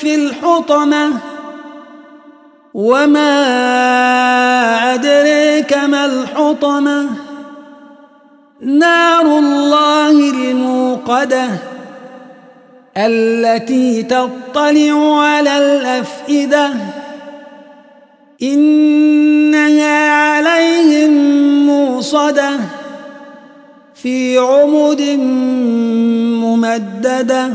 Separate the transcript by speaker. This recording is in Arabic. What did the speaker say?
Speaker 1: في الحطمة. وما أدريك ما الحطمة. نار الله الموقدة التي تطلع على الأفئدة. إنها عليهم موصدة في عمد ممددة.